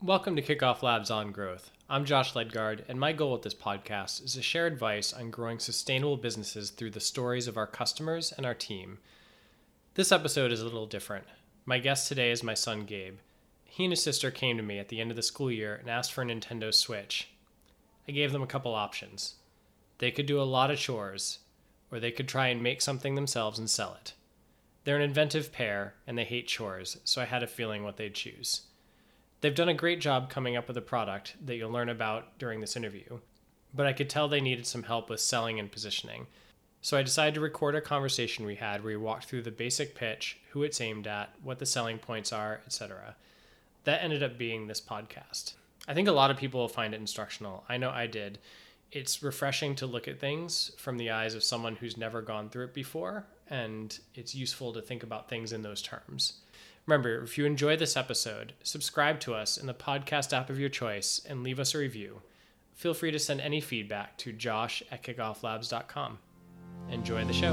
Welcome to Kickoff Labs on Growth. I'm Josh Ledgard, and my goal with this podcast is to share advice on growing sustainable businesses through the stories of our customers and our team. This episode is a little different. My guest today is my son Gabe. He and his sister came to me at the end of the school year and asked for a Nintendo Switch. I gave them a couple options. They could do a lot of chores, or they could try and make something themselves and sell it. They're an inventive pair, and they hate chores, so I had a feeling what they'd choose. They've done a great job coming up with a product that you'll learn about during this interview, but I could tell they needed some help with selling and positioning. So I decided to record a conversation we had where we walked through the basic pitch, who it's aimed at, what the selling points are, etc. That ended up being this podcast. I think a lot of people will find it instructional. I know I did. It's refreshing to look at things from the eyes of someone who's never gone through it before, and it's useful to think about things in those terms. Remember, if you enjoy this episode, subscribe to us in the podcast app of your choice and leave us a review. Feel free to send any feedback to josh at kickofflabs.com. Enjoy the show.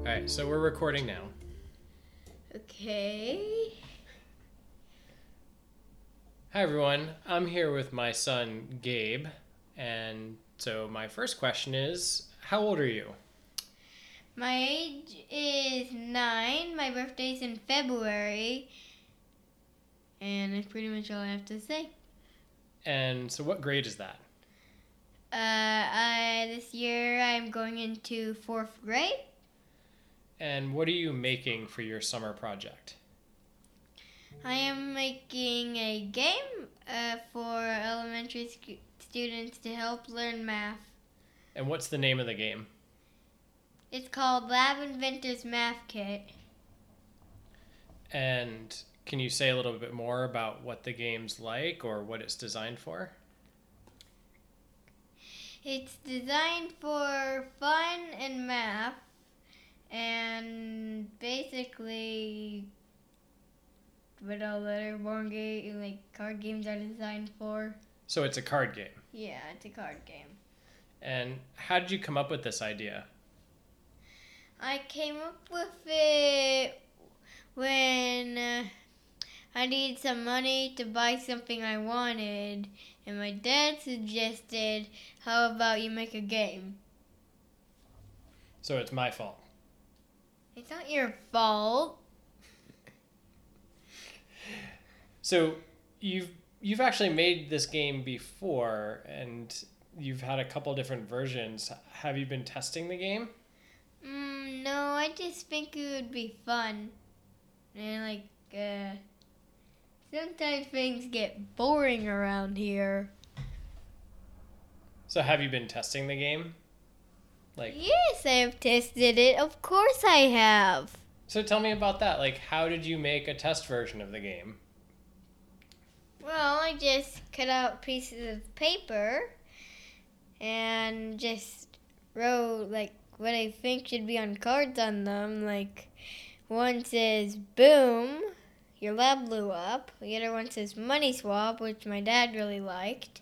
All right, so we're recording now. Okay. Hi, everyone. I'm here with my son, Gabe. And so, my first question is How old are you? My age is nine. My birthday's in February. And that's pretty much all I have to say. And so, what grade is that? Uh, I, this year I'm going into fourth grade. And what are you making for your summer project? I am making a game uh, for elementary sc- students to help learn math. And what's the name of the game? It's called Lab Inventors Math Kit. And can you say a little bit more about what the game's like or what it's designed for? It's designed for fun and math, and basically, what all other board game like card games are designed for. So, it's a card game. Yeah, it's a card game. And how did you come up with this idea? I came up with it when uh, I needed some money to buy something I wanted, and my dad suggested, "How about you make a game?" So, it's my fault. It's not your fault. So, you've you've actually made this game before and you've had a couple different versions. Have you been testing the game? Mm, no, I just think it would be fun. And like, uh, sometimes things get boring around here. So have you been testing the game? Like Yes, I have tested it. Of course I have. So tell me about that. Like how did you make a test version of the game? Well, I just cut out pieces of paper and just wrote like what I think should be on cards on them. Like one says boom, your lab blew up. The other one says money swap, which my dad really liked.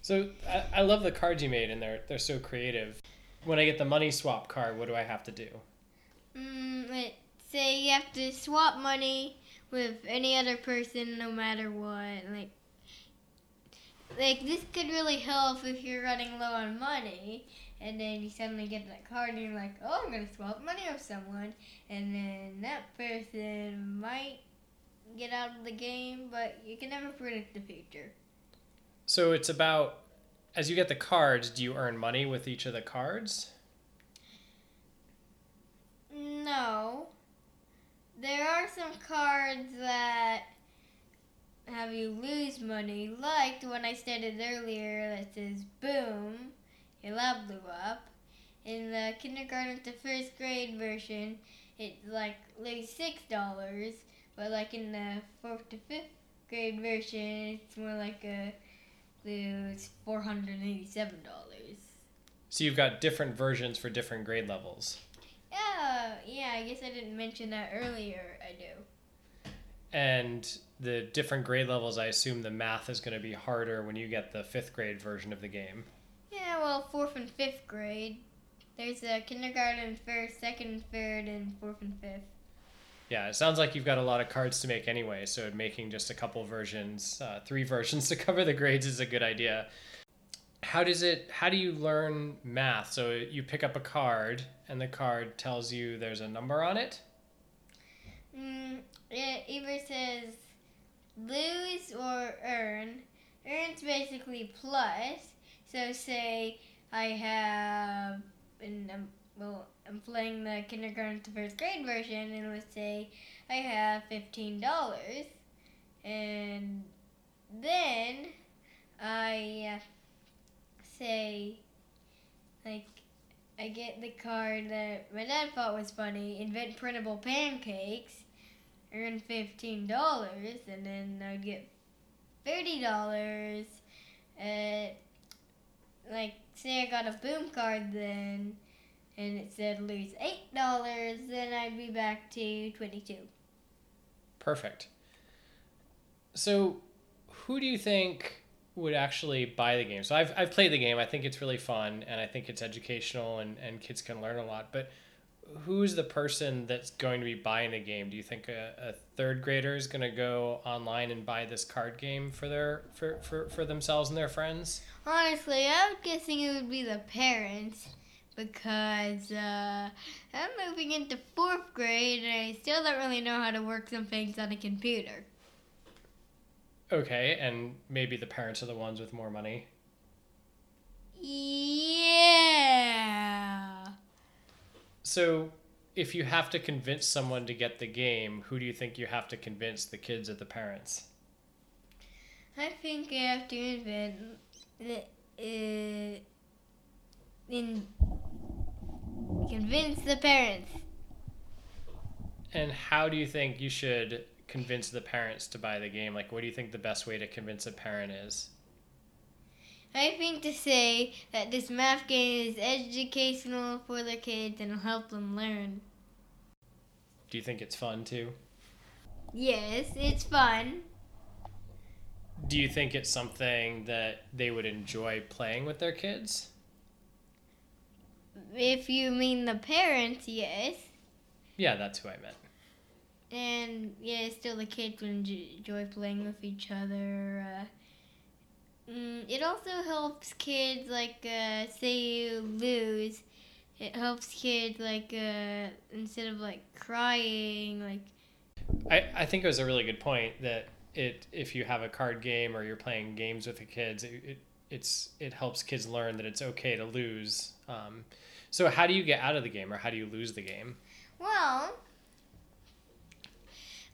So I, I love the cards you made and they're they're so creative. When I get the money swap card, what do I have to do? Mm, let's say you have to swap money with any other person, no matter what. Like, like this could really help if you're running low on money, and then you suddenly get that card, and you're like, "Oh, I'm gonna swap money with someone," and then that person might get out of the game, but you can never predict the future. So it's about as you get the cards, do you earn money with each of the cards? No. There are some cards that have you lose money, like the one I stated earlier that says boom, your lab blew up. In the kindergarten to first grade version, it's like lose six dollars, but like in the fourth to fifth grade version, it's more like a lose four hundred eighty-seven dollars. So you've got different versions for different grade levels. Yeah, yeah. I guess I didn't mention that earlier. I do. And the different grade levels, I assume the math is going to be harder when you get the fifth grade version of the game. Yeah, well, fourth and fifth grade. There's a kindergarten, first, second, third, and fourth and fifth. Yeah, it sounds like you've got a lot of cards to make anyway, so making just a couple versions, uh, three versions to cover the grades is a good idea. How does it? How do you learn math? So you pick up a card, and the card tells you there's a number on it. Mm, it either says lose or earn. Earn's basically plus. So say I have, and I'm, well, I'm playing the kindergarten to first grade version, and let's say I have fifteen dollars, and then I uh, say, like, I get the card that my dad thought was funny, invent printable pancakes, earn fifteen dollars, and then I'd get thirty dollars. At like, say I got a boom card then, and it said lose eight dollars, then I'd be back to twenty-two. Perfect. So, who do you think would actually buy the game? So, I've, I've played the game. I think it's really fun and I think it's educational and, and kids can learn a lot. But who's the person that's going to be buying the game? Do you think a, a third grader is going to go online and buy this card game for their for, for, for themselves and their friends? Honestly, I'm guessing it would be the parents because uh, I'm moving into fourth grade and I still don't really know how to work some things on a computer. Okay, and maybe the parents are the ones with more money. Yeah. So, if you have to convince someone to get the game, who do you think you have to convince, the kids or the parents? I think I have to invent the, uh, in convince the parents. And how do you think you should convince the parents to buy the game? Like, what do you think the best way to convince a parent is? I think to say that this math game is educational for their kids and will help them learn. Do you think it's fun too? Yes, it's fun. Do you think it's something that they would enjoy playing with their kids? If you mean the parents, yes. Yeah, that's who I meant. And yeah, still the kids would enjoy playing with each other. Uh, mm, it also helps kids, like, uh, say you lose, it helps kids, like, uh, instead of, like, crying, like, I, I think it was a really good point that it if you have a card game or you're playing games with the kids, it, it it's it helps kids learn that it's okay to lose. Um, so how do you get out of the game or how do you lose the game? Well,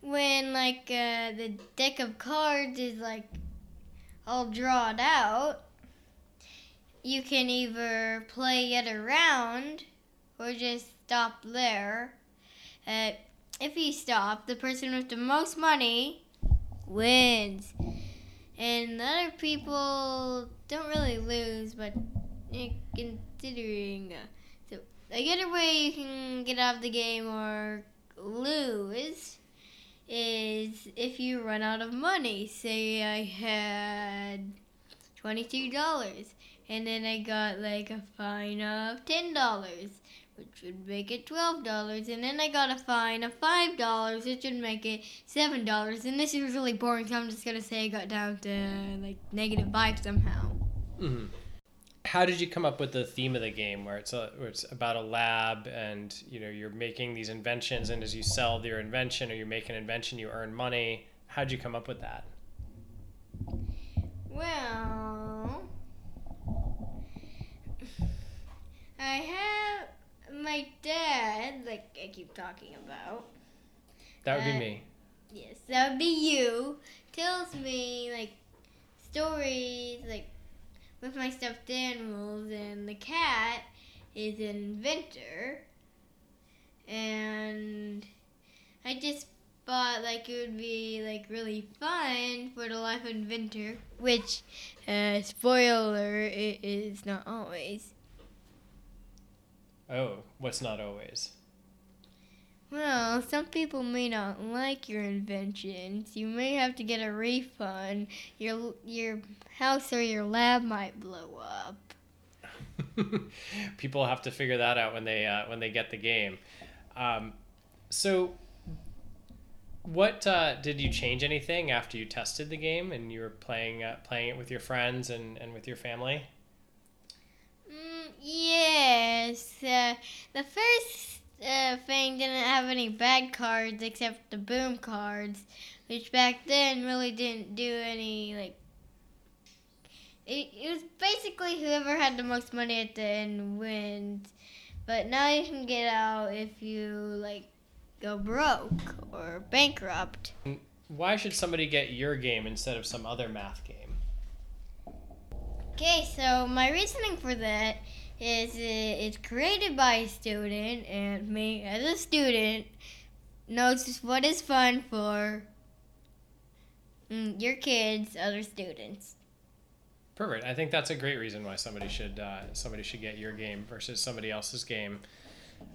when like uh, the deck of cards is like all drawn out, you can either play it around or just stop there. Uh, if you stop, the person with the most money wins. And the other people don't really lose, but considering. Uh, so, the other way you can get out of the game or lose is if you run out of money. Say I had $22 and then I got like a fine of $10 which would make it twelve dollars, and then I got a fine of five dollars, which would make it seven dollars. And this is really boring, so I'm just gonna say I got down to like negative five somehow. Mm-hmm. How did you come up with the theme of the game, where it's a, where it's about a lab, and you know you're making these inventions, and as you sell your invention or you make an invention, you earn money. How did you come up with that? Well, I have my dad, like I keep talking about. That would Uh, be me. Yes, that would be you. Tells me like stories like with my stuffed animals, and the cat is an inventor. And I just thought like it would be like really fun for the life of inventor, which, uh, spoiler, it is not always. Oh, what's not always? Well, some people may not like your inventions. You may have to get a refund. Your your house or your lab might blow up. people have to figure that out when they uh, when they get the game. Um, so, what uh, did you change anything after you tested the game and you were playing uh, playing it with your friends and, and with your family? Mm, yes. Uh, the first uh, thing didn't have any bad cards except the boom cards, which back then really didn't do any like. It, it was basically whoever had the most money at the end wins, but now you can get out if you like go broke or bankrupt. Why should somebody get your game instead of some other math game? Okay, so my reasoning for that is it's created by a student, and me as a student knows what is fun for mm, your kids, other students. Perfect. I think that's a great reason why somebody should uh, somebody should get your game versus somebody else's game.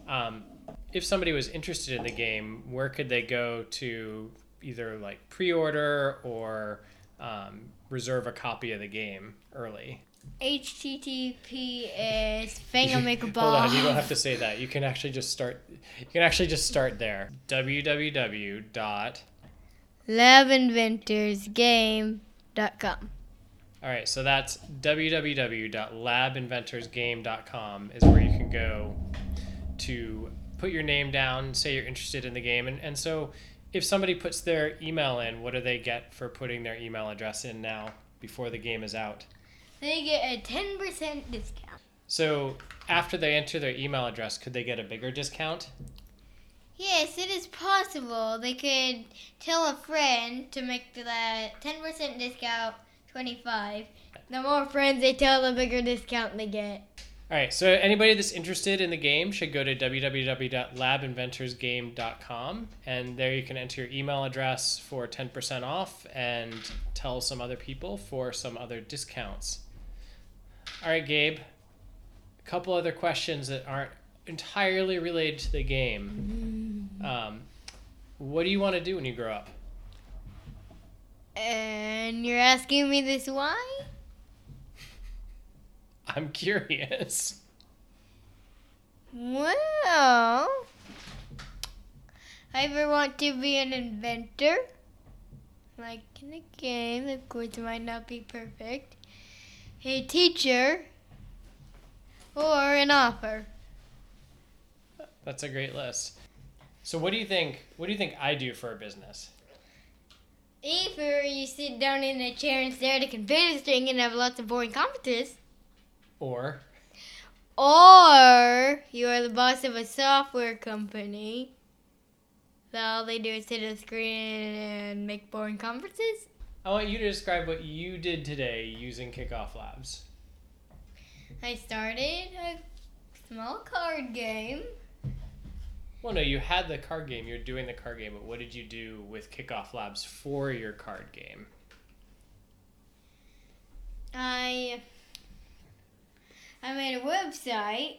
Um, if somebody was interested in the game, where could they go to either like pre-order or um, reserve a copy of the game early? HTTPS Fangamicaball. Hold on, you don't have to say that. You can actually just start. You can actually just start there. www. dot labinventorsgame.com. All right, so that's www.labinventorsgame.com is where you can go to put your name down, say you're interested in the game, and, and so if somebody puts their email in, what do they get for putting their email address in now before the game is out? They get a 10% discount. So after they enter their email address, could they get a bigger discount? Yes, it is possible. They could tell a friend to make that 10% discount 25. The more friends they tell, the bigger discount they get. All right, so anybody that's interested in the game should go to www.labinventorsgame.com and there you can enter your email address for 10% off and tell some other people for some other discounts. All right, Gabe, a couple other questions that aren't entirely related to the game. Um, what do you want to do when you grow up? And you're asking me this why? I'm curious. Well, I ever want to be an inventor. Like in a game, of course, it might not be perfect. A teacher. Or an author. That's a great list. So what do you think what do you think I do for a business? Either you sit down in a chair and stare at a computer screen and have lots of boring conferences. Or Or you are the boss of a software company. So all they do is sit at a screen and make boring conferences. I want you to describe what you did today using Kickoff Labs. I started a small card game. Well, no, you had the card game. You're doing the card game, but what did you do with Kickoff Labs for your card game? I I made a website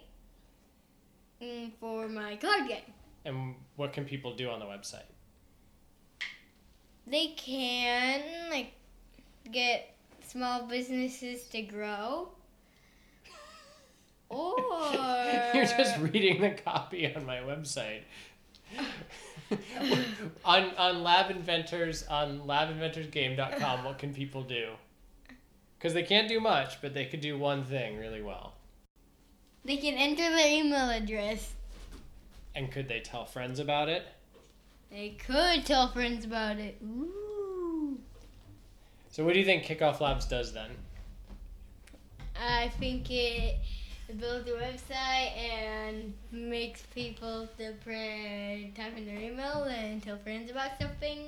mm, for my card game. And what can people do on the website? They can like get small businesses to grow. Or You're just reading the copy on my website. on on Lab Inventors on labinventorsgame.com, what can people do? Because they can't do much, but they could do one thing really well. they can enter their email address. And could they tell friends about it? They could tell friends about it. Ooh. So, what do you think Kickoff Labs does then? I think it builds a website and makes people to print, type in their email and tell friends about something.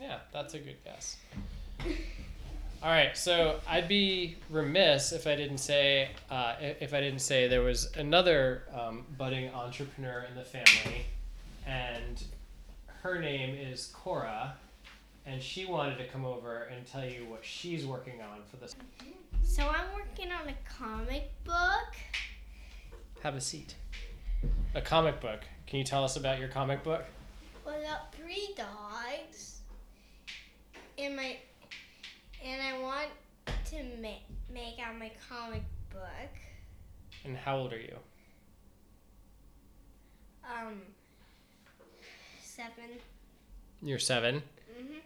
Yeah, that's a good guess. All right, so I'd be remiss if I didn't say uh, if I didn't say there was another um, budding entrepreneur in the family, and her name is Cora, and she wanted to come over and tell you what she's working on for this. So I'm working on a comic book. Have a seat. a comic book. Can you tell us about your comic book? Well, I got three dogs, and my and I want to make make out my comic book. And how old are you? Um, seven. You're seven. Mhm.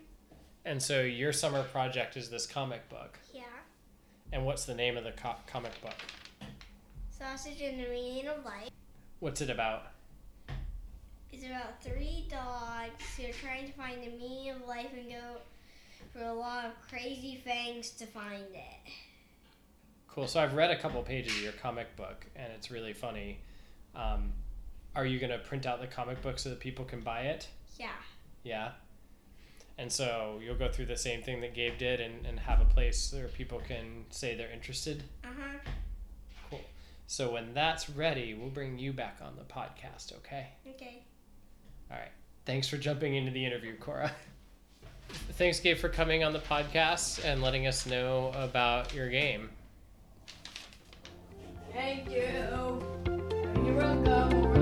And so your summer project is this comic book. Yeah. And what's the name of the co- comic book? Sausage and the Meaning of Life. What's it about? It's about three dogs who are trying to find the meaning of life and go for a lot of crazy things to find it. Cool. So I've read a couple pages of your comic book, and it's really funny. Um, are you gonna print out the comic book so that people can buy it? Yeah. Yeah. And so you'll go through the same thing that Gabe did, and, and have a place where people can say they're interested. Uh huh. Cool. So when that's ready, we'll bring you back on the podcast. Okay. Okay. All right. Thanks for jumping into the interview, Cora. Thanks, Gabe, for coming on the podcast and letting us know about your game. Thank you. You're welcome.